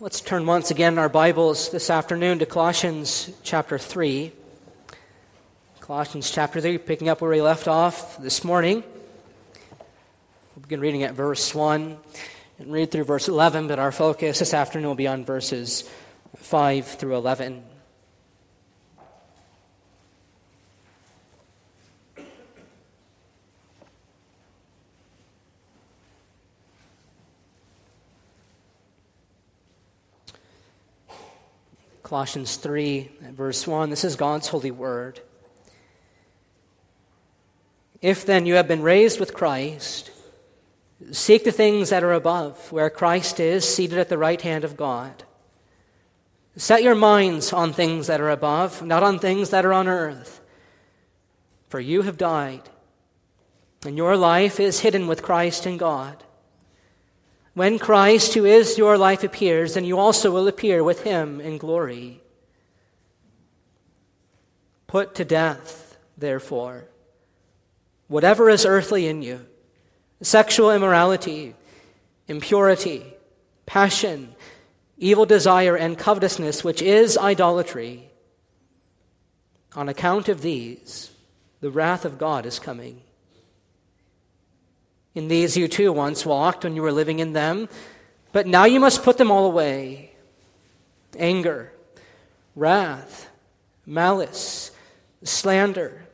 Let's turn once again in our Bibles this afternoon to Colossians chapter 3. Colossians chapter 3, picking up where we left off this morning. We'll begin reading at verse 1 and read through verse 11, but our focus this afternoon will be on verses 5 through 11. Colossians 3, verse 1. This is God's holy word. If then you have been raised with Christ, seek the things that are above, where Christ is seated at the right hand of God. Set your minds on things that are above, not on things that are on earth. For you have died, and your life is hidden with Christ in God. When Christ, who is your life, appears, then you also will appear with him in glory. Put to death, therefore, whatever is earthly in you sexual immorality, impurity, passion, evil desire, and covetousness, which is idolatry. On account of these, the wrath of God is coming. In these you too once walked when you were living in them, but now you must put them all away anger, wrath, malice, slander,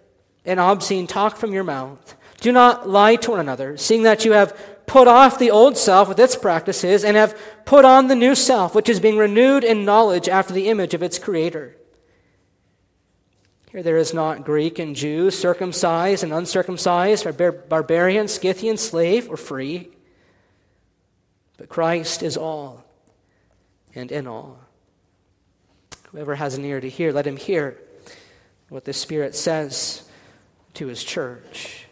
and obscene talk from your mouth. Do not lie to one another, seeing that you have put off the old self with its practices and have put on the new self, which is being renewed in knowledge after the image of its creator. Here there is not Greek and Jew, circumcised and uncircumcised, bar- barbarian, Scythian, slave, or free. But Christ is all and in all. Whoever has an ear to hear, let him hear what the Spirit says to his church.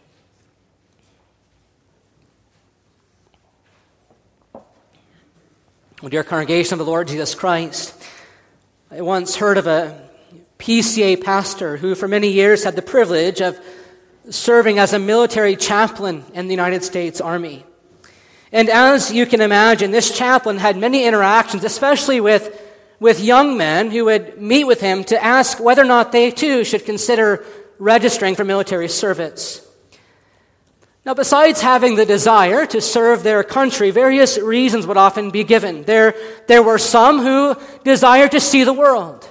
Well, dear congregation of the Lord Jesus Christ, I once heard of a PCA pastor who, for many years, had the privilege of serving as a military chaplain in the United States Army. And as you can imagine, this chaplain had many interactions, especially with, with young men who would meet with him to ask whether or not they too should consider registering for military service. Now, besides having the desire to serve their country, various reasons would often be given. There, there were some who desired to see the world.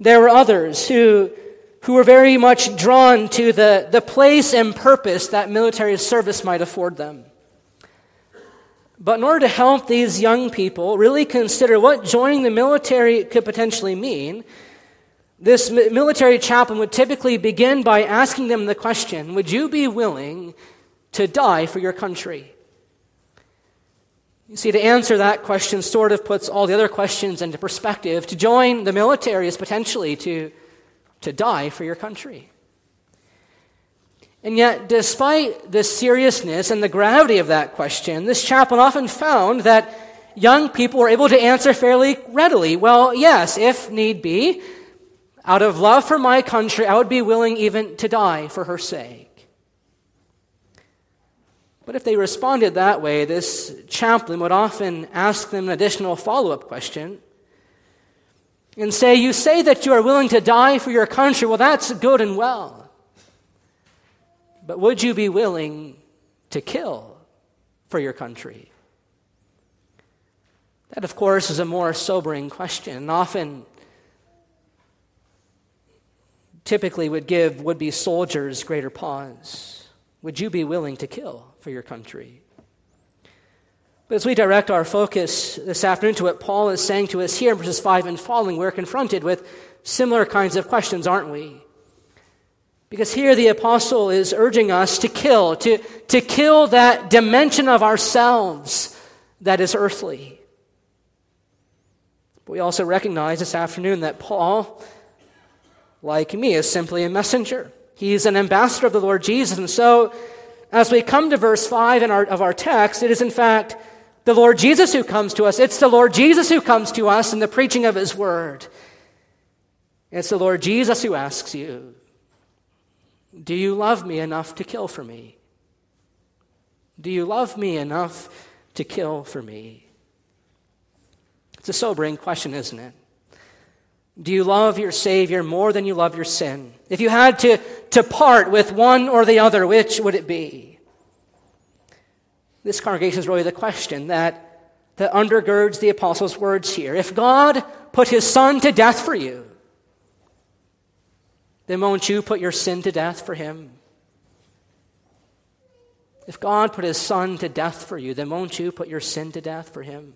There were others who, who were very much drawn to the, the place and purpose that military service might afford them. But in order to help these young people really consider what joining the military could potentially mean, this military chaplain would typically begin by asking them the question Would you be willing to die for your country? You see, to answer that question sort of puts all the other questions into perspective. To join the military is potentially to, to die for your country. And yet, despite the seriousness and the gravity of that question, this chaplain often found that young people were able to answer fairly readily. Well, yes, if need be, out of love for my country, I would be willing even to die for her sake. But if they responded that way, this chaplain would often ask them an additional follow up question and say, You say that you are willing to die for your country. Well, that's good and well. But would you be willing to kill for your country? That, of course, is a more sobering question, and often typically would give would be soldiers greater pause. Would you be willing to kill? For your country. But as we direct our focus this afternoon to what Paul is saying to us here in verses 5 and following, we're confronted with similar kinds of questions, aren't we? Because here the apostle is urging us to kill, to, to kill that dimension of ourselves that is earthly. But we also recognize this afternoon that Paul, like me, is simply a messenger. He's an ambassador of the Lord Jesus, and so as we come to verse 5 in our, of our text, it is in fact the Lord Jesus who comes to us. It's the Lord Jesus who comes to us in the preaching of his word. It's the Lord Jesus who asks you, Do you love me enough to kill for me? Do you love me enough to kill for me? It's a sobering question, isn't it? Do you love your Savior more than you love your sin? If you had to, to part with one or the other, which would it be? This congregation is really the question that, that undergirds the apostles' words here. If God put his Son to death for you, then won't you put your sin to death for him? If God put his Son to death for you, then won't you put your sin to death for him?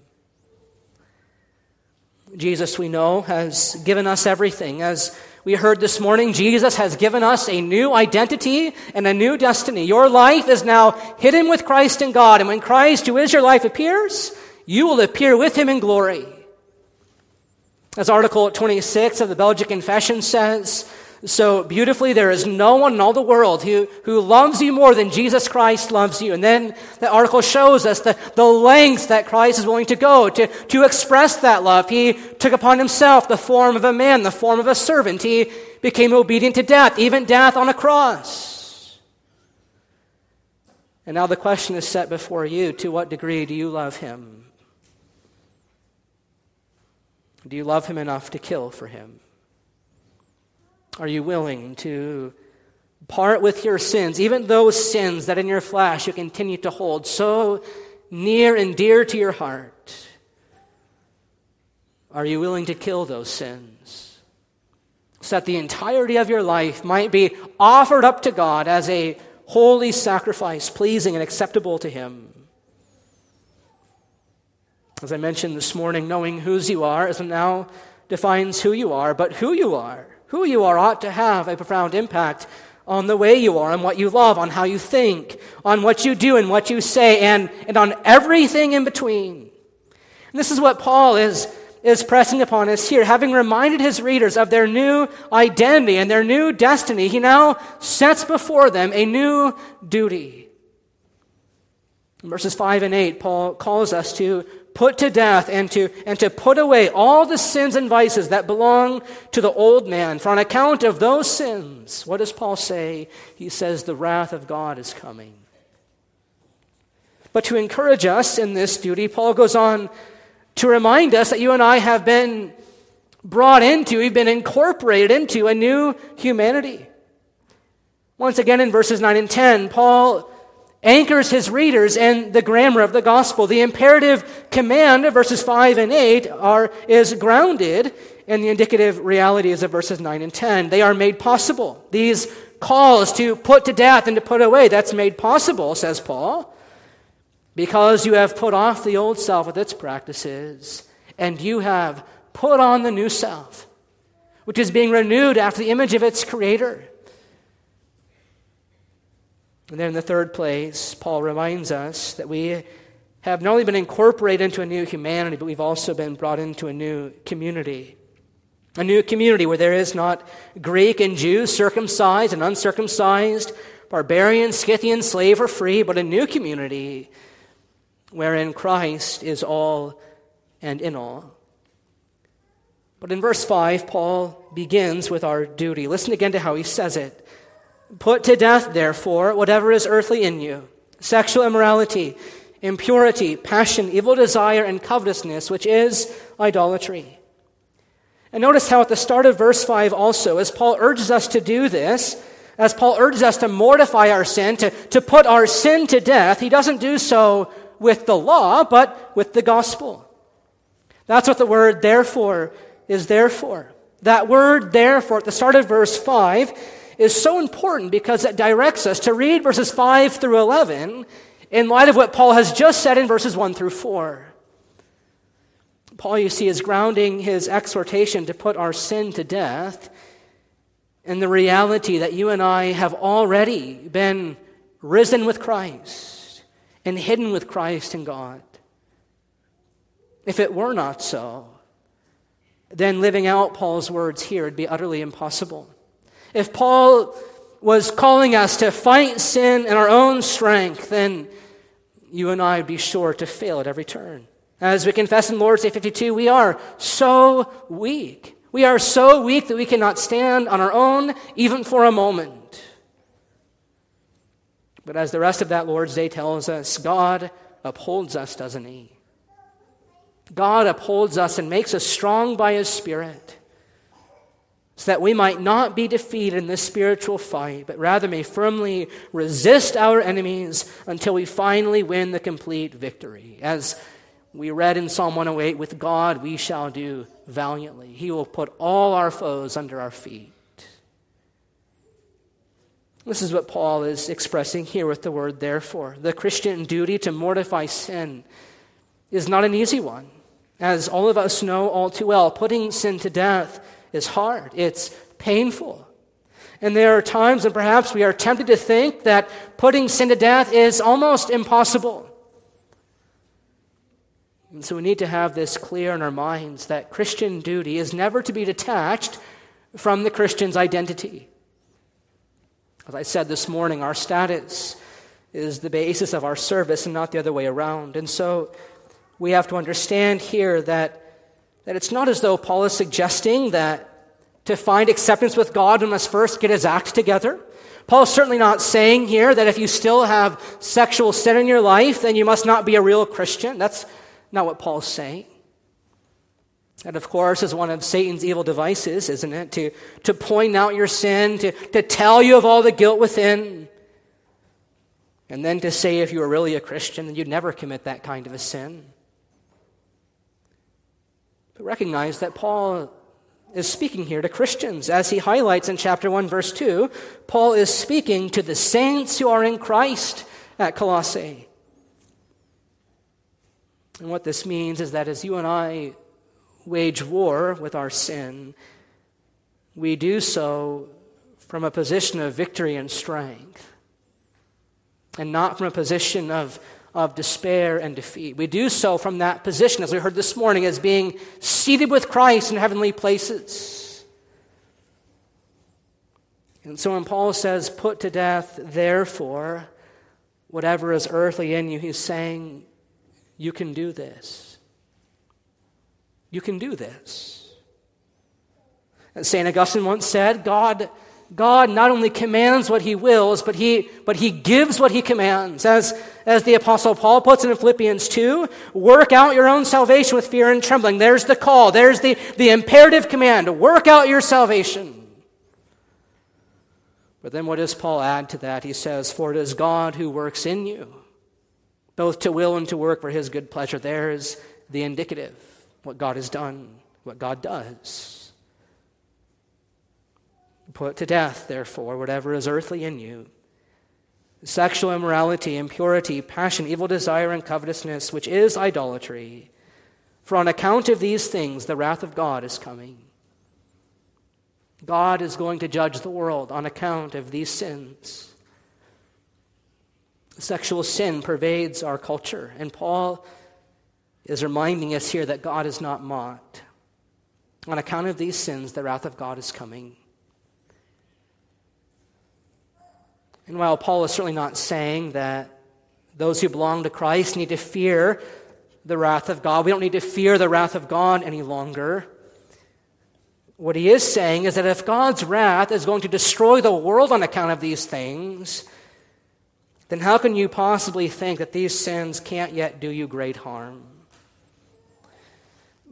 Jesus, we know, has given us everything. As we heard this morning, Jesus has given us a new identity and a new destiny. Your life is now hidden with Christ in God, and when Christ, who is your life, appears, you will appear with him in glory. As Article 26 of the Belgic Confession says, so beautifully. There is no one in all the world who, who loves you more than Jesus Christ loves you. And then the article shows us the, the lengths that Christ is willing to go to, to express that love. He took upon himself the form of a man, the form of a servant. He became obedient to death, even death on a cross. And now the question is set before you to what degree do you love him? Do you love him enough to kill for him? Are you willing to part with your sins, even those sins that in your flesh you continue to hold so near and dear to your heart? Are you willing to kill those sins? So that the entirety of your life might be offered up to God as a holy sacrifice, pleasing and acceptable to Him. As I mentioned this morning, knowing whose you are isn't now defines who you are, but who you are. Who you are ought to have a profound impact on the way you are, on what you love, on how you think, on what you do and what you say, and, and on everything in between. And this is what Paul is, is pressing upon us here. Having reminded his readers of their new identity and their new destiny, he now sets before them a new duty. In verses 5 and 8, Paul calls us to put to death and to, and to put away all the sins and vices that belong to the old man. For on account of those sins, what does Paul say? He says, the wrath of God is coming. But to encourage us in this duty, Paul goes on to remind us that you and I have been brought into, we've been incorporated into a new humanity. Once again, in verses 9 and 10, Paul anchors his readers in the grammar of the gospel. The imperative command of verses 5 and 8 are, is grounded in the indicative realities of verses 9 and 10. They are made possible. These calls to put to death and to put away, that's made possible, says Paul, because you have put off the old self with its practices, and you have put on the new self, which is being renewed after the image of its creator. And then in the third place, Paul reminds us that we have not only been incorporated into a new humanity, but we've also been brought into a new community. A new community where there is not Greek and Jew, circumcised and uncircumcised, barbarian, Scythian, slave or free, but a new community wherein Christ is all and in all. But in verse 5, Paul begins with our duty. Listen again to how he says it. Put to death, therefore, whatever is earthly in you sexual immorality, impurity, passion, evil desire, and covetousness, which is idolatry. And notice how at the start of verse 5 also, as Paul urges us to do this, as Paul urges us to mortify our sin, to, to put our sin to death, he doesn't do so with the law, but with the gospel. That's what the word therefore is there for. That word therefore at the start of verse 5 is so important because it directs us to read verses 5 through 11 in light of what Paul has just said in verses 1 through 4. Paul, you see, is grounding his exhortation to put our sin to death in the reality that you and I have already been risen with Christ and hidden with Christ in God. If it were not so, then living out Paul's words here would be utterly impossible. If Paul was calling us to fight sin in our own strength, then you and I would be sure to fail at every turn. As we confess in Lord's Day 52, we are so weak. We are so weak that we cannot stand on our own, even for a moment. But as the rest of that Lord's Day tells us, God upholds us, doesn't He? God upholds us and makes us strong by His Spirit so that we might not be defeated in this spiritual fight, but rather may firmly resist our enemies until we finally win the complete victory. As we read in Psalm 108, with God we shall do valiantly. He will put all our foes under our feet. This is what Paul is expressing here with the word therefore. The Christian duty to mortify sin is not an easy one. As all of us know all too well, putting sin to death is hard, it's painful. And there are times when perhaps we are tempted to think that putting sin to death is almost impossible. And so we need to have this clear in our minds that Christian duty is never to be detached from the Christian's identity. As I said this morning, our status is the basis of our service and not the other way around. And so we have to understand here that, that it's not as though Paul is suggesting that to find acceptance with God, we must first get his act together. Paul's certainly not saying here that if you still have sexual sin in your life, then you must not be a real Christian. That's not what Paul's saying. That, of course, is one of Satan's evil devices, isn't it? To, to point out your sin, to, to tell you of all the guilt within, and then to say if you were really a Christian, then you'd never commit that kind of a sin. Recognize that Paul is speaking here to Christians. As he highlights in chapter 1, verse 2, Paul is speaking to the saints who are in Christ at Colossae. And what this means is that as you and I wage war with our sin, we do so from a position of victory and strength, and not from a position of of despair and defeat. We do so from that position, as we heard this morning, as being seated with Christ in heavenly places. And so when Paul says, put to death, therefore, whatever is earthly in you, he's saying, you can do this. You can do this. As St. Augustine once said, God God not only commands what he wills, but he, but he gives what he commands. As, as the Apostle Paul puts it in Philippians 2, work out your own salvation with fear and trembling. There's the call, there's the, the imperative command work out your salvation. But then what does Paul add to that? He says, For it is God who works in you, both to will and to work for his good pleasure. There's the indicative, what God has done, what God does. Put to death, therefore, whatever is earthly in you sexual immorality, impurity, passion, evil desire, and covetousness, which is idolatry. For on account of these things, the wrath of God is coming. God is going to judge the world on account of these sins. Sexual sin pervades our culture, and Paul is reminding us here that God is not mocked. On account of these sins, the wrath of God is coming. And while Paul is certainly not saying that those who belong to Christ need to fear the wrath of God, we don't need to fear the wrath of God any longer. What he is saying is that if God's wrath is going to destroy the world on account of these things, then how can you possibly think that these sins can't yet do you great harm?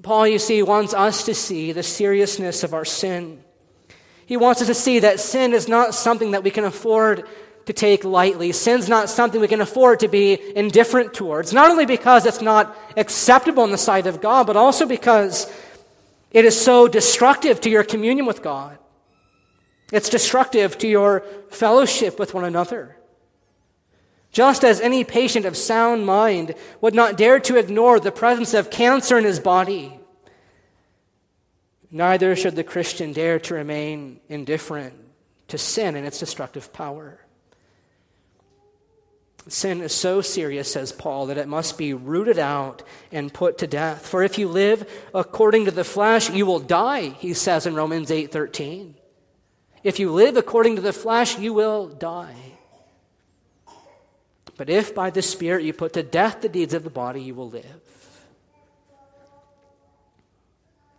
Paul, you see, wants us to see the seriousness of our sin. He wants us to see that sin is not something that we can afford to take lightly. Sin's not something we can afford to be indifferent towards, not only because it's not acceptable in the sight of God, but also because it is so destructive to your communion with God. It's destructive to your fellowship with one another. Just as any patient of sound mind would not dare to ignore the presence of cancer in his body, Neither should the Christian dare to remain indifferent to sin and its destructive power. Sin is so serious, says Paul, that it must be rooted out and put to death. For if you live according to the flesh, you will die, he says in Romans 8:13. If you live according to the flesh, you will die. But if by the Spirit you put to death the deeds of the body, you will live.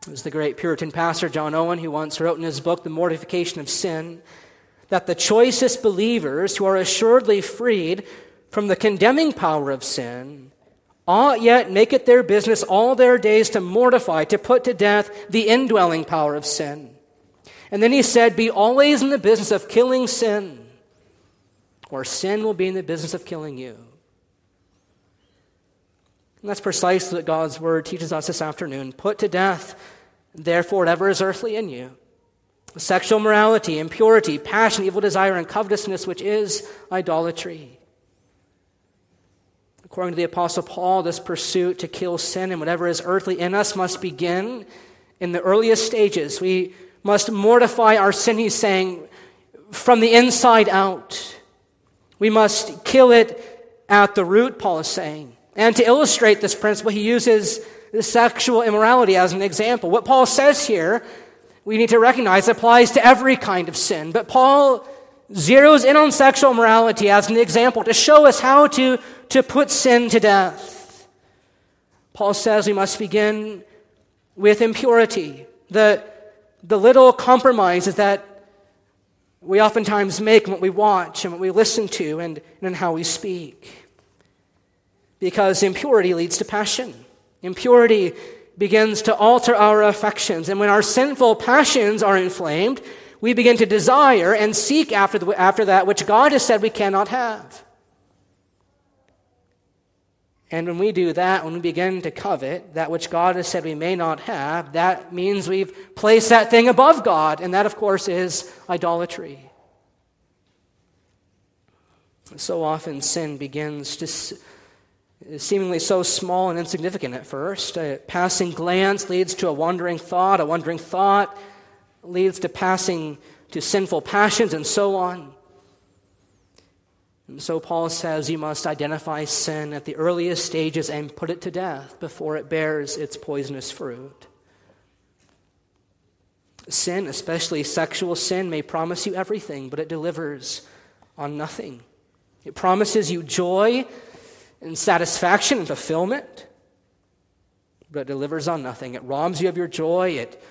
It was the great Puritan pastor John Owen who once wrote in his book, The Mortification of Sin, that the choicest believers who are assuredly freed from the condemning power of sin ought yet make it their business all their days to mortify, to put to death the indwelling power of sin. And then he said, Be always in the business of killing sin, or sin will be in the business of killing you. And that's precisely what God's word teaches us this afternoon. Put to death, therefore, whatever is earthly in you sexual morality, impurity, passion, evil desire, and covetousness, which is idolatry. According to the Apostle Paul, this pursuit to kill sin and whatever is earthly in us must begin in the earliest stages. We must mortify our sin, he's saying, from the inside out. We must kill it at the root, Paul is saying. And to illustrate this principle, he uses sexual immorality as an example. What Paul says here we need to recognize applies to every kind of sin. But Paul zeroes in on sexual morality as an example to show us how to, to put sin to death. Paul says we must begin with impurity. The, the little compromises that we oftentimes make in what we watch and what we listen to and, and in how we speak. Because impurity leads to passion. Impurity begins to alter our affections. And when our sinful passions are inflamed, we begin to desire and seek after, the, after that which God has said we cannot have. And when we do that, when we begin to covet that which God has said we may not have, that means we've placed that thing above God. And that, of course, is idolatry. So often sin begins to seemingly so small and insignificant at first. A passing glance leads to a wandering thought, a wandering thought leads to passing to sinful passions, and so on. And so Paul says you must identify sin at the earliest stages and put it to death before it bears its poisonous fruit. Sin, especially sexual sin, may promise you everything, but it delivers on nothing. It promises you joy and satisfaction and fulfillment, but it delivers on nothing. It robs you of your joy. It,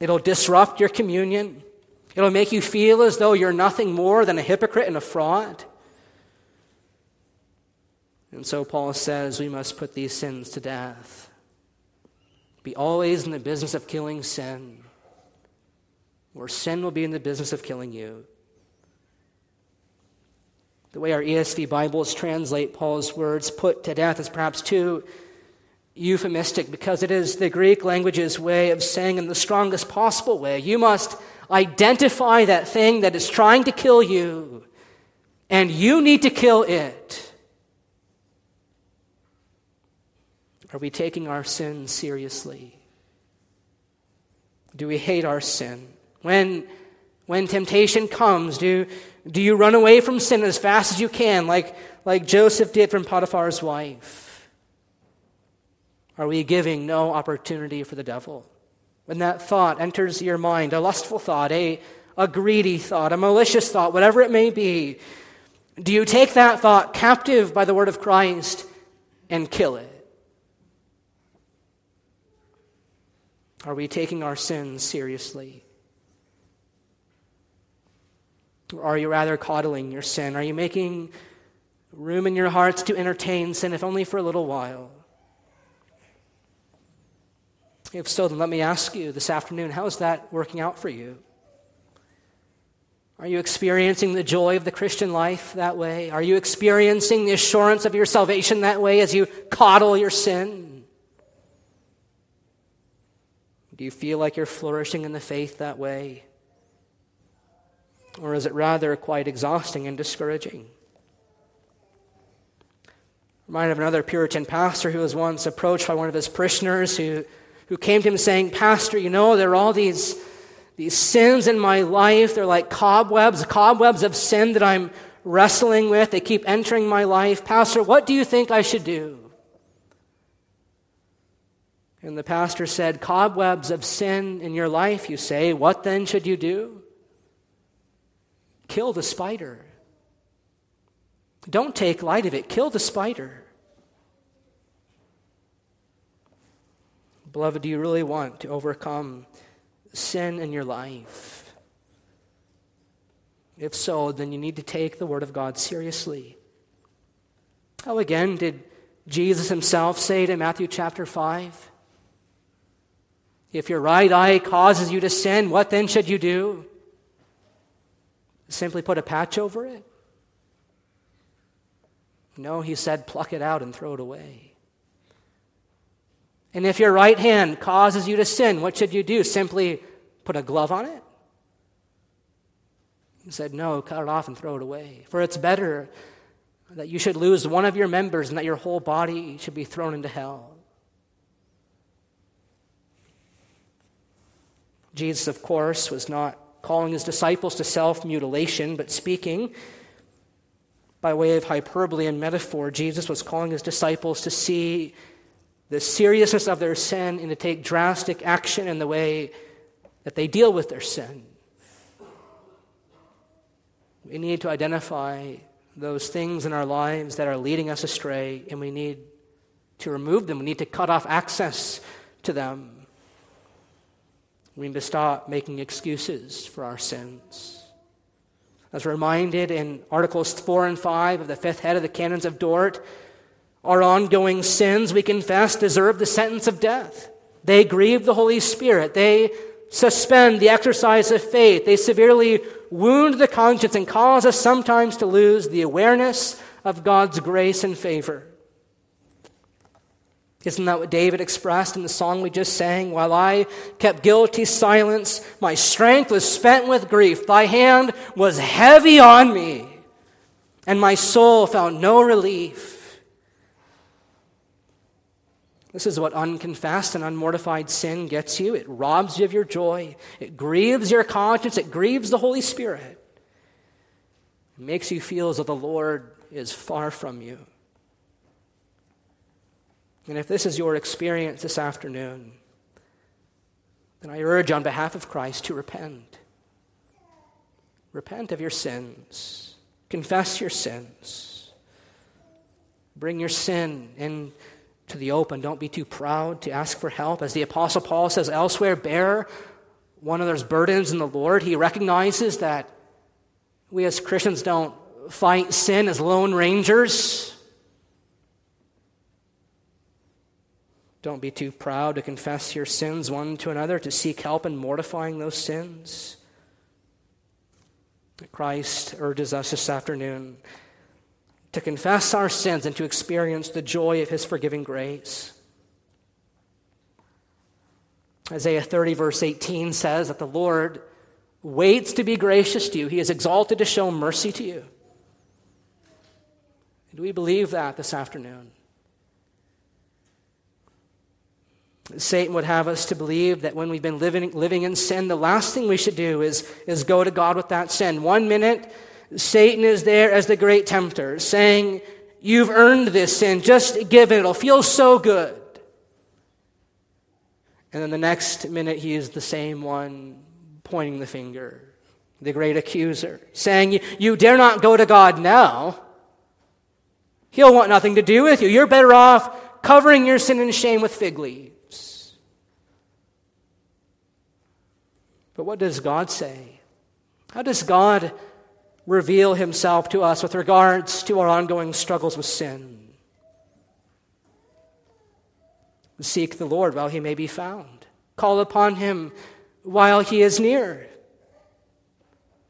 it'll disrupt your communion. It'll make you feel as though you're nothing more than a hypocrite and a fraud. And so Paul says we must put these sins to death. Be always in the business of killing sin, or sin will be in the business of killing you. The way our ESV Bibles translate Paul's words, put to death, is perhaps too euphemistic because it is the Greek language's way of saying in the strongest possible way, you must identify that thing that is trying to kill you, and you need to kill it. Are we taking our sin seriously? Do we hate our sin? When, when temptation comes, do, do you run away from sin as fast as you can, like, like Joseph did from Potiphar's wife? Are we giving no opportunity for the devil? When that thought enters your mind, a lustful thought, a, a greedy thought, a malicious thought, whatever it may be, do you take that thought captive by the word of Christ and kill it? Are we taking our sins seriously? Or are you rather coddling your sin? Are you making room in your hearts to entertain sin, if only for a little while? If so, then let me ask you this afternoon how is that working out for you? Are you experiencing the joy of the Christian life that way? Are you experiencing the assurance of your salvation that way as you coddle your sin? Do you feel like you're flourishing in the faith that way? Or is it rather quite exhausting and discouraging? Reminded of another Puritan pastor who was once approached by one of his parishioners who, who came to him saying, Pastor, you know, there are all these, these sins in my life. They're like cobwebs, cobwebs of sin that I'm wrestling with. They keep entering my life. Pastor, what do you think I should do? And the pastor said, Cobwebs of sin in your life, you say. What then should you do? Kill the spider. Don't take light of it. Kill the spider. Beloved, do you really want to overcome sin in your life? If so, then you need to take the Word of God seriously. How again did Jesus himself say in Matthew chapter 5? If your right eye causes you to sin, what then should you do? Simply put a patch over it? No, he said, pluck it out and throw it away. And if your right hand causes you to sin, what should you do? Simply put a glove on it? He said, No, cut it off and throw it away. For it's better that you should lose one of your members and that your whole body should be thrown into hell. Jesus, of course, was not calling his disciples to self mutilation, but speaking by way of hyperbole and metaphor, Jesus was calling his disciples to see the seriousness of their sin and to take drastic action in the way that they deal with their sin. We need to identify those things in our lives that are leading us astray, and we need to remove them. We need to cut off access to them. We need to stop making excuses for our sins. As reminded in Articles 4 and 5 of the fifth head of the Canons of Dort, our ongoing sins, we confess, deserve the sentence of death. They grieve the Holy Spirit. They suspend the exercise of faith. They severely wound the conscience and cause us sometimes to lose the awareness of God's grace and favor. Isn't that what David expressed in the song we just sang? While I kept guilty silence, my strength was spent with grief. Thy hand was heavy on me, and my soul found no relief. This is what unconfessed and unmortified sin gets you. It robs you of your joy. It grieves your conscience. It grieves the Holy Spirit. It makes you feel as though the Lord is far from you. And if this is your experience this afternoon, then I urge on behalf of Christ to repent. Repent of your sins. Confess your sins. Bring your sin into the open. Don't be too proud to ask for help. As the Apostle Paul says elsewhere, bear one another's burdens in the Lord. He recognizes that we as Christians don't fight sin as lone rangers. Don't be too proud to confess your sins one to another, to seek help in mortifying those sins. Christ urges us this afternoon to confess our sins and to experience the joy of his forgiving grace. Isaiah 30, verse 18 says that the Lord waits to be gracious to you, he is exalted to show mercy to you. Do we believe that this afternoon? Satan would have us to believe that when we've been living, living in sin, the last thing we should do is, is go to God with that sin. One minute, Satan is there as the great tempter, saying, You've earned this sin, just give it, it'll feel so good. And then the next minute, he is the same one pointing the finger, the great accuser, saying, You dare not go to God now. He'll want nothing to do with you. You're better off covering your sin and shame with fig leaves. But what does God say? How does God reveal himself to us with regards to our ongoing struggles with sin. Seek the Lord while he may be found. Call upon him while he is near.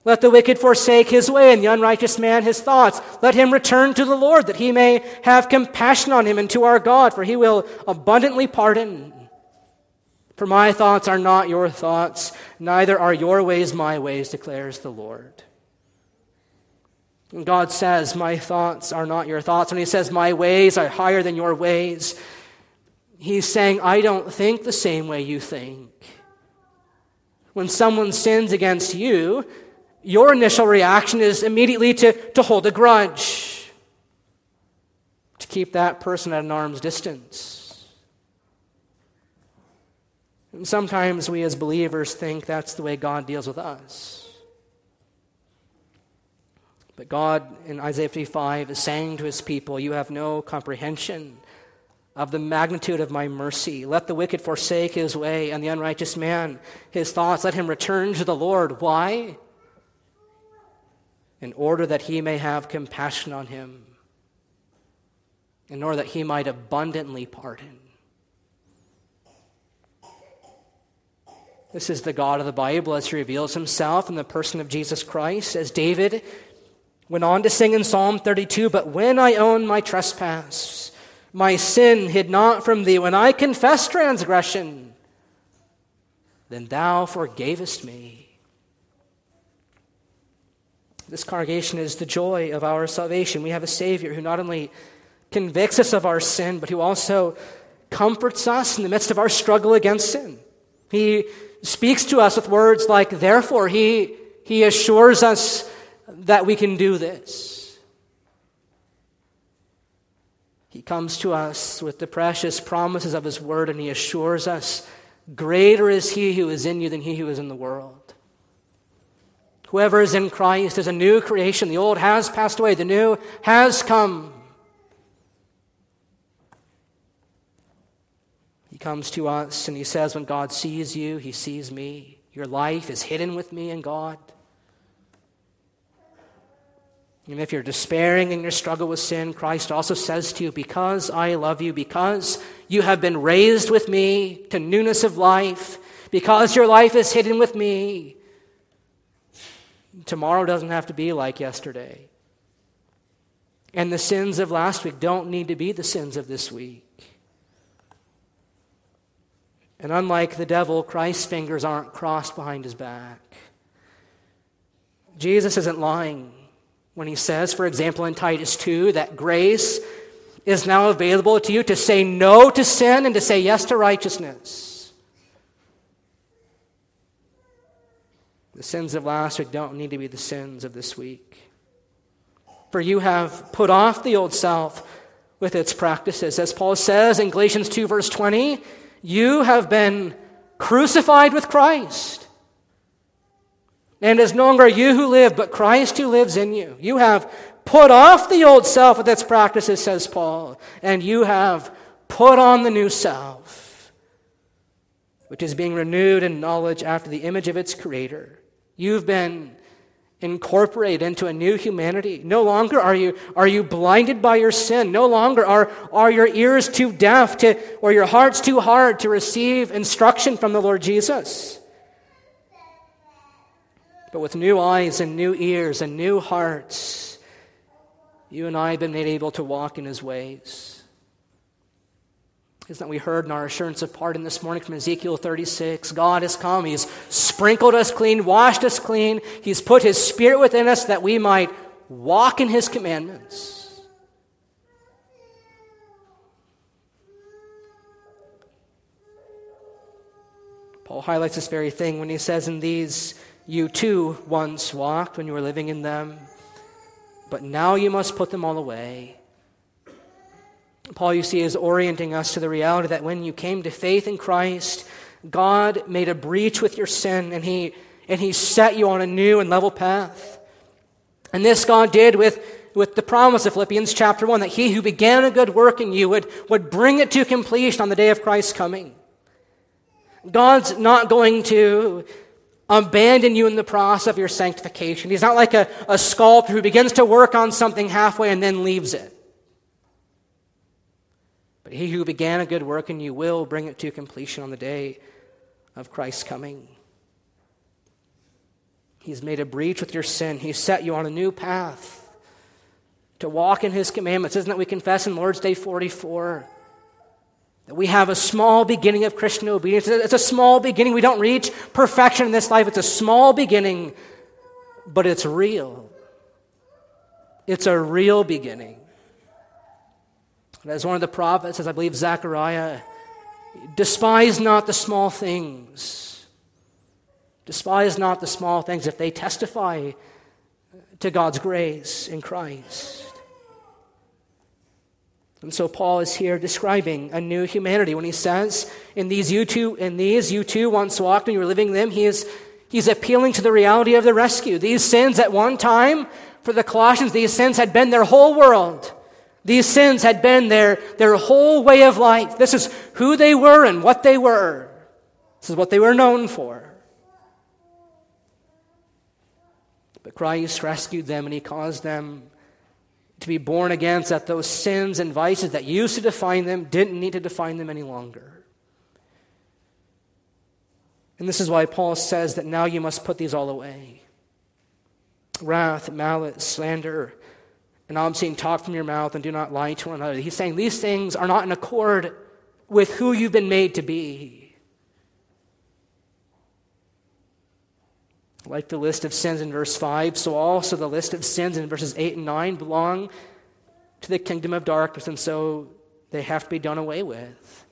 Let the wicked forsake his way and the unrighteous man his thoughts. Let him return to the Lord that he may have compassion on him and to our God, for he will abundantly pardon. For my thoughts are not your thoughts, neither are your ways my ways, declares the Lord. God says, My thoughts are not your thoughts. When He says, My ways are higher than your ways, He's saying, I don't think the same way you think. When someone sins against you, your initial reaction is immediately to, to hold a grudge, to keep that person at an arm's distance. And sometimes we as believers think that's the way God deals with us. But God in Isaiah 55 is saying to his people, You have no comprehension of the magnitude of my mercy. Let the wicked forsake his way, and the unrighteous man his thoughts. Let him return to the Lord. Why? In order that he may have compassion on him in order that he might abundantly pardon. This is the God of the Bible as he reveals himself in the person of Jesus Christ. As David went on to sing in Psalm 32 But when I own my trespass, my sin hid not from thee. When I confessed transgression, then thou forgavest me. This congregation is the joy of our salvation. We have a Savior who not only convicts us of our sin, but who also comforts us in the midst of our struggle against sin. He speaks to us with words like, therefore, he, he assures us that we can do this. He comes to us with the precious promises of his word, and he assures us, greater is he who is in you than he who is in the world. Whoever is in Christ is a new creation. The old has passed away, the new has come. Comes to us and he says, When God sees you, he sees me. Your life is hidden with me in God. And if you're despairing in your struggle with sin, Christ also says to you, Because I love you, because you have been raised with me to newness of life, because your life is hidden with me, tomorrow doesn't have to be like yesterday. And the sins of last week don't need to be the sins of this week. And unlike the devil, Christ's fingers aren't crossed behind his back. Jesus isn't lying when he says, for example, in Titus 2, that grace is now available to you to say no to sin and to say yes to righteousness. The sins of last week don't need to be the sins of this week. For you have put off the old self with its practices. As Paul says in Galatians 2, verse 20, you have been crucified with Christ. And it is no longer you who live, but Christ who lives in you. You have put off the old self with its practices, says Paul, and you have put on the new self, which is being renewed in knowledge after the image of its creator. You've been incorporate into a new humanity. No longer are you, are you blinded by your sin. No longer are, are your ears too deaf to, or your hearts too hard to receive instruction from the Lord Jesus. But with new eyes and new ears and new hearts, you and I have been made able to walk in his ways. Isn't that we heard in our assurance of pardon this morning from Ezekiel 36? God has come. He's sprinkled us clean, washed us clean. He's put His Spirit within us that we might walk in His commandments. Paul highlights this very thing when he says, In these you too once walked when you were living in them, but now you must put them all away. Paul, you see, is orienting us to the reality that when you came to faith in Christ, God made a breach with your sin and he, and he set you on a new and level path. And this God did with, with the promise of Philippians chapter 1 that he who began a good work in you would, would bring it to completion on the day of Christ's coming. God's not going to abandon you in the process of your sanctification. He's not like a, a sculptor who begins to work on something halfway and then leaves it. But he who began a good work in you will bring it to completion on the day of Christ's coming. He's made a breach with your sin. He's set you on a new path to walk in his commandments. Isn't that we confess in Lord's Day 44? That we have a small beginning of Christian obedience. It's a small beginning. We don't reach perfection in this life. It's a small beginning, but it's real. It's a real beginning. As one of the prophets, as I believe Zechariah, despise not the small things. Despise not the small things if they testify to God's grace in Christ. And so Paul is here describing a new humanity when he says, in these you too, in these you too once walked and you were living them, he is he's appealing to the reality of the rescue. These sins at one time, for the Colossians, these sins had been their whole world. These sins had been their, their whole way of life. This is who they were and what they were. This is what they were known for. But Christ rescued them and he caused them to be born again so that those sins and vices that used to define them didn't need to define them any longer. And this is why Paul says that now you must put these all away wrath, malice, slander, and obscene talk from your mouth, and do not lie to one another. He's saying these things are not in accord with who you've been made to be. Like the list of sins in verse 5, so also the list of sins in verses 8 and 9 belong to the kingdom of darkness, and so they have to be done away with.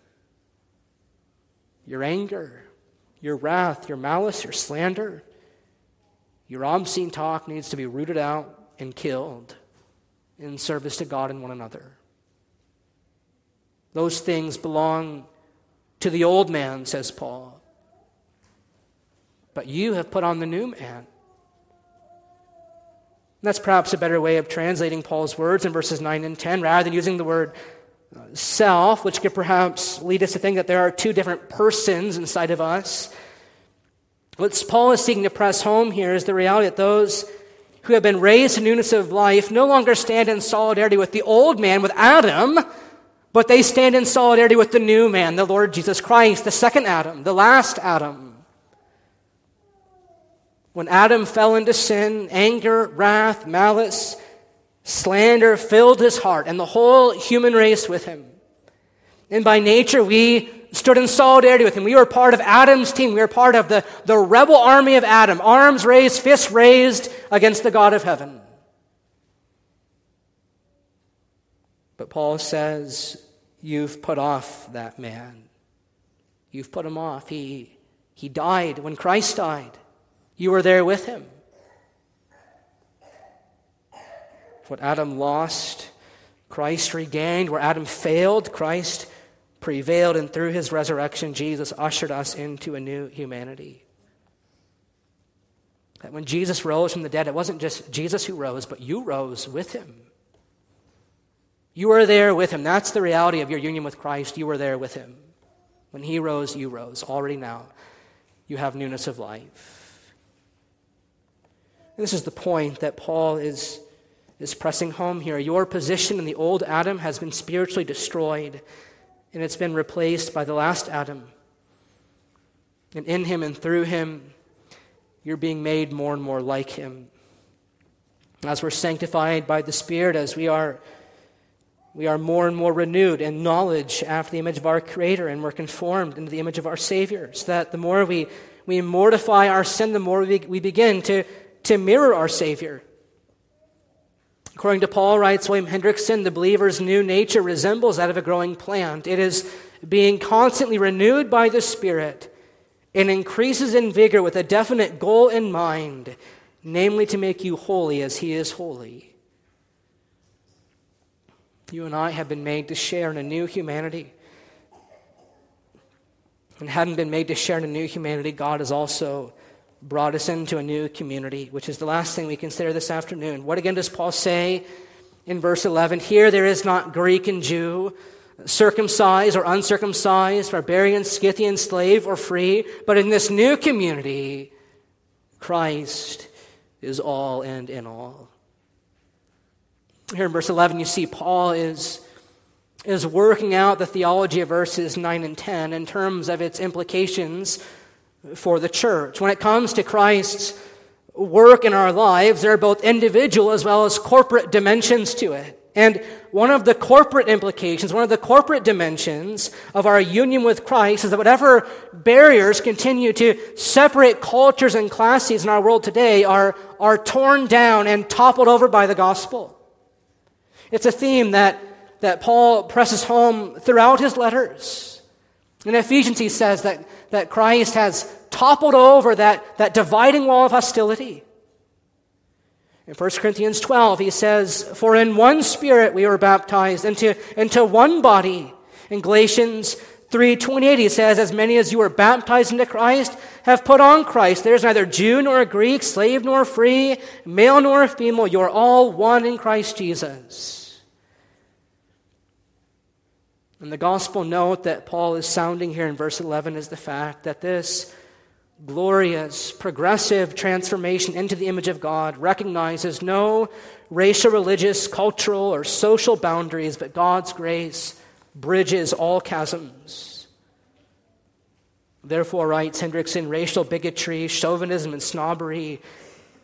Your anger, your wrath, your malice, your slander, your obscene talk needs to be rooted out and killed in service to God and one another. Those things belong to the old man, says Paul. But you have put on the new man. That's perhaps a better way of translating Paul's words in verses 9 and 10 rather than using the word uh, self, which could perhaps lead us to think that there are two different persons inside of us. What Paul is seeking to press home here is the reality that those who have been raised to newness of life no longer stand in solidarity with the old man, with Adam, but they stand in solidarity with the new man, the Lord Jesus Christ, the second Adam, the last Adam. When Adam fell into sin, anger, wrath, malice, slander filled his heart and the whole human race with him. And by nature, we stood in solidarity with him. We were part of Adam's team. We were part of the, the rebel army of Adam, arms raised, fists raised against the God of heaven. But Paul says, You've put off that man. You've put him off. He, he died when Christ died. You were there with him. What Adam lost, Christ regained. Where Adam failed, Christ prevailed, and through his resurrection, Jesus ushered us into a new humanity. That when Jesus rose from the dead, it wasn't just Jesus who rose, but you rose with him. You were there with him. That's the reality of your union with Christ. You were there with him. When he rose, you rose. Already now, you have newness of life. And this is the point that Paul is, is pressing home here. Your position in the old Adam has been spiritually destroyed and it's been replaced by the last Adam. And in him and through him, you're being made more and more like him. As we're sanctified by the Spirit, as we are, we are more and more renewed in knowledge after the image of our Creator, and we're conformed into the image of our Savior. So that the more we, we mortify our sin, the more we, we begin to, to mirror our Savior. According to Paul, writes William Hendriksen, the believer's new nature resembles that of a growing plant. It is being constantly renewed by the Spirit and increases in vigor with a definite goal in mind, namely to make you holy as He is holy. You and I have been made to share in a new humanity. And hadn't been made to share in a new humanity, God has also brought us into a new community, which is the last thing we consider this afternoon. What again does Paul say in verse 11? Here there is not Greek and Jew, circumcised or uncircumcised, barbarian, Scythian, slave or free, but in this new community, Christ is all and in all. Here in verse 11, you see Paul is, is working out the theology of verses 9 and 10 in terms of its implications for the church. When it comes to Christ's work in our lives, there are both individual as well as corporate dimensions to it. And one of the corporate implications, one of the corporate dimensions of our union with Christ is that whatever barriers continue to separate cultures and classes in our world today are, are torn down and toppled over by the gospel. It's a theme that, that Paul presses home throughout his letters. In Ephesians, he says that that Christ has toppled over that, that dividing wall of hostility. In 1 Corinthians 12, he says, For in one spirit we were baptized into, into one body. In Galatians 3.28, he says, As many as you were baptized into Christ have put on Christ. There is neither Jew nor Greek, slave nor free, male nor female. You are all one in Christ Jesus. And the gospel note that Paul is sounding here in verse 11 is the fact that this, glorious, progressive transformation into the image of God recognizes no racial, religious, cultural, or social boundaries, but God's grace bridges all chasms. Therefore, writes Hendriksen, racial bigotry, chauvinism, and snobbery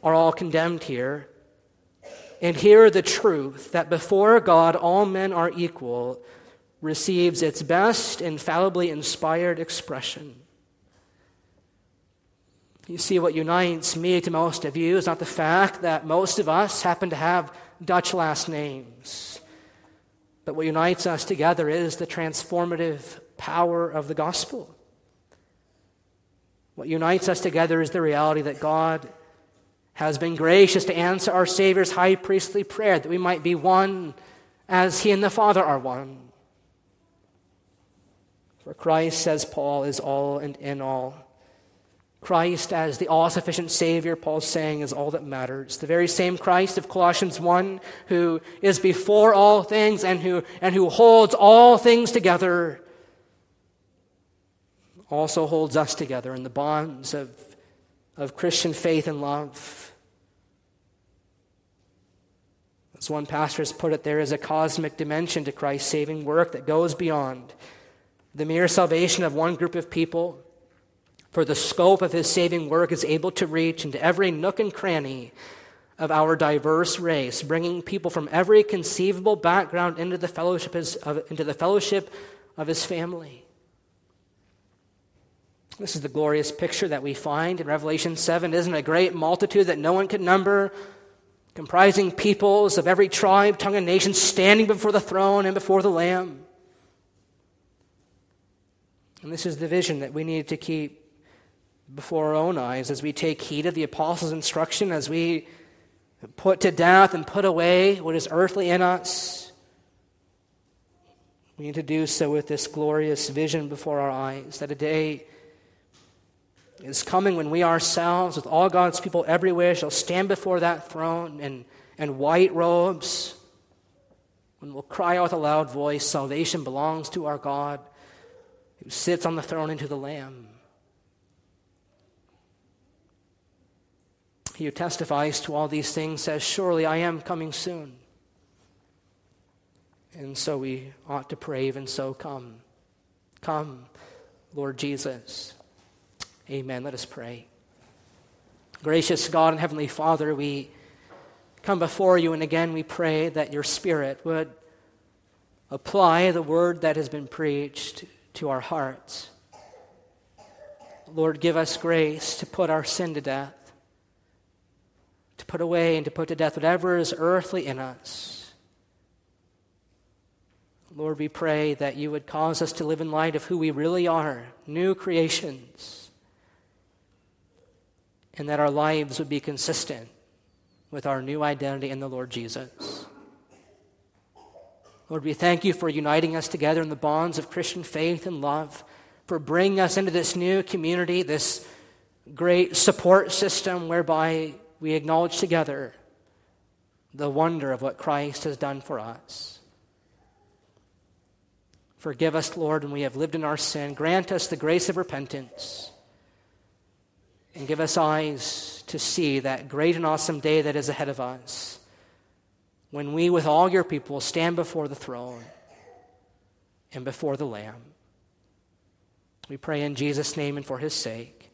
are all condemned here. And here the truth that before God all men are equal receives its best, infallibly inspired expression. You see, what unites me to most of you is not the fact that most of us happen to have Dutch last names, but what unites us together is the transformative power of the gospel. What unites us together is the reality that God has been gracious to answer our Savior's high priestly prayer that we might be one as He and the Father are one. For Christ, says Paul, is all and in all. Christ as the all sufficient Savior, Paul's saying, is all that matters. The very same Christ of Colossians 1 who is before all things and who, and who holds all things together also holds us together in the bonds of, of Christian faith and love. As one pastor has put it, there is a cosmic dimension to Christ's saving work that goes beyond the mere salvation of one group of people for the scope of his saving work is able to reach into every nook and cranny of our diverse race, bringing people from every conceivable background into the fellowship, of, into the fellowship of his family. This is the glorious picture that we find in Revelation 7. Isn't a great multitude that no one could number, comprising peoples of every tribe, tongue, and nation, standing before the throne and before the Lamb? And this is the vision that we need to keep before our own eyes as we take heed of the apostles' instruction, as we put to death and put away what is earthly in us. We need to do so with this glorious vision before our eyes that a day is coming when we ourselves, with all God's people everywhere, shall stand before that throne in, in white robes. When we'll cry out with a loud voice, Salvation belongs to our God who sits on the throne and to the Lamb. He who testifies to all these things says, Surely I am coming soon. And so we ought to pray, even so, come. Come, Lord Jesus. Amen. Let us pray. Gracious God and Heavenly Father, we come before you, and again we pray that your Spirit would apply the word that has been preached to our hearts. Lord, give us grace to put our sin to death to put away and to put to death whatever is earthly in us. Lord, we pray that you would cause us to live in light of who we really are, new creations, and that our lives would be consistent with our new identity in the Lord Jesus. Lord, we thank you for uniting us together in the bonds of Christian faith and love, for bringing us into this new community, this great support system whereby we acknowledge together the wonder of what Christ has done for us. Forgive us, Lord, when we have lived in our sin. Grant us the grace of repentance. And give us eyes to see that great and awesome day that is ahead of us when we, with all your people, stand before the throne and before the Lamb. We pray in Jesus' name and for his sake.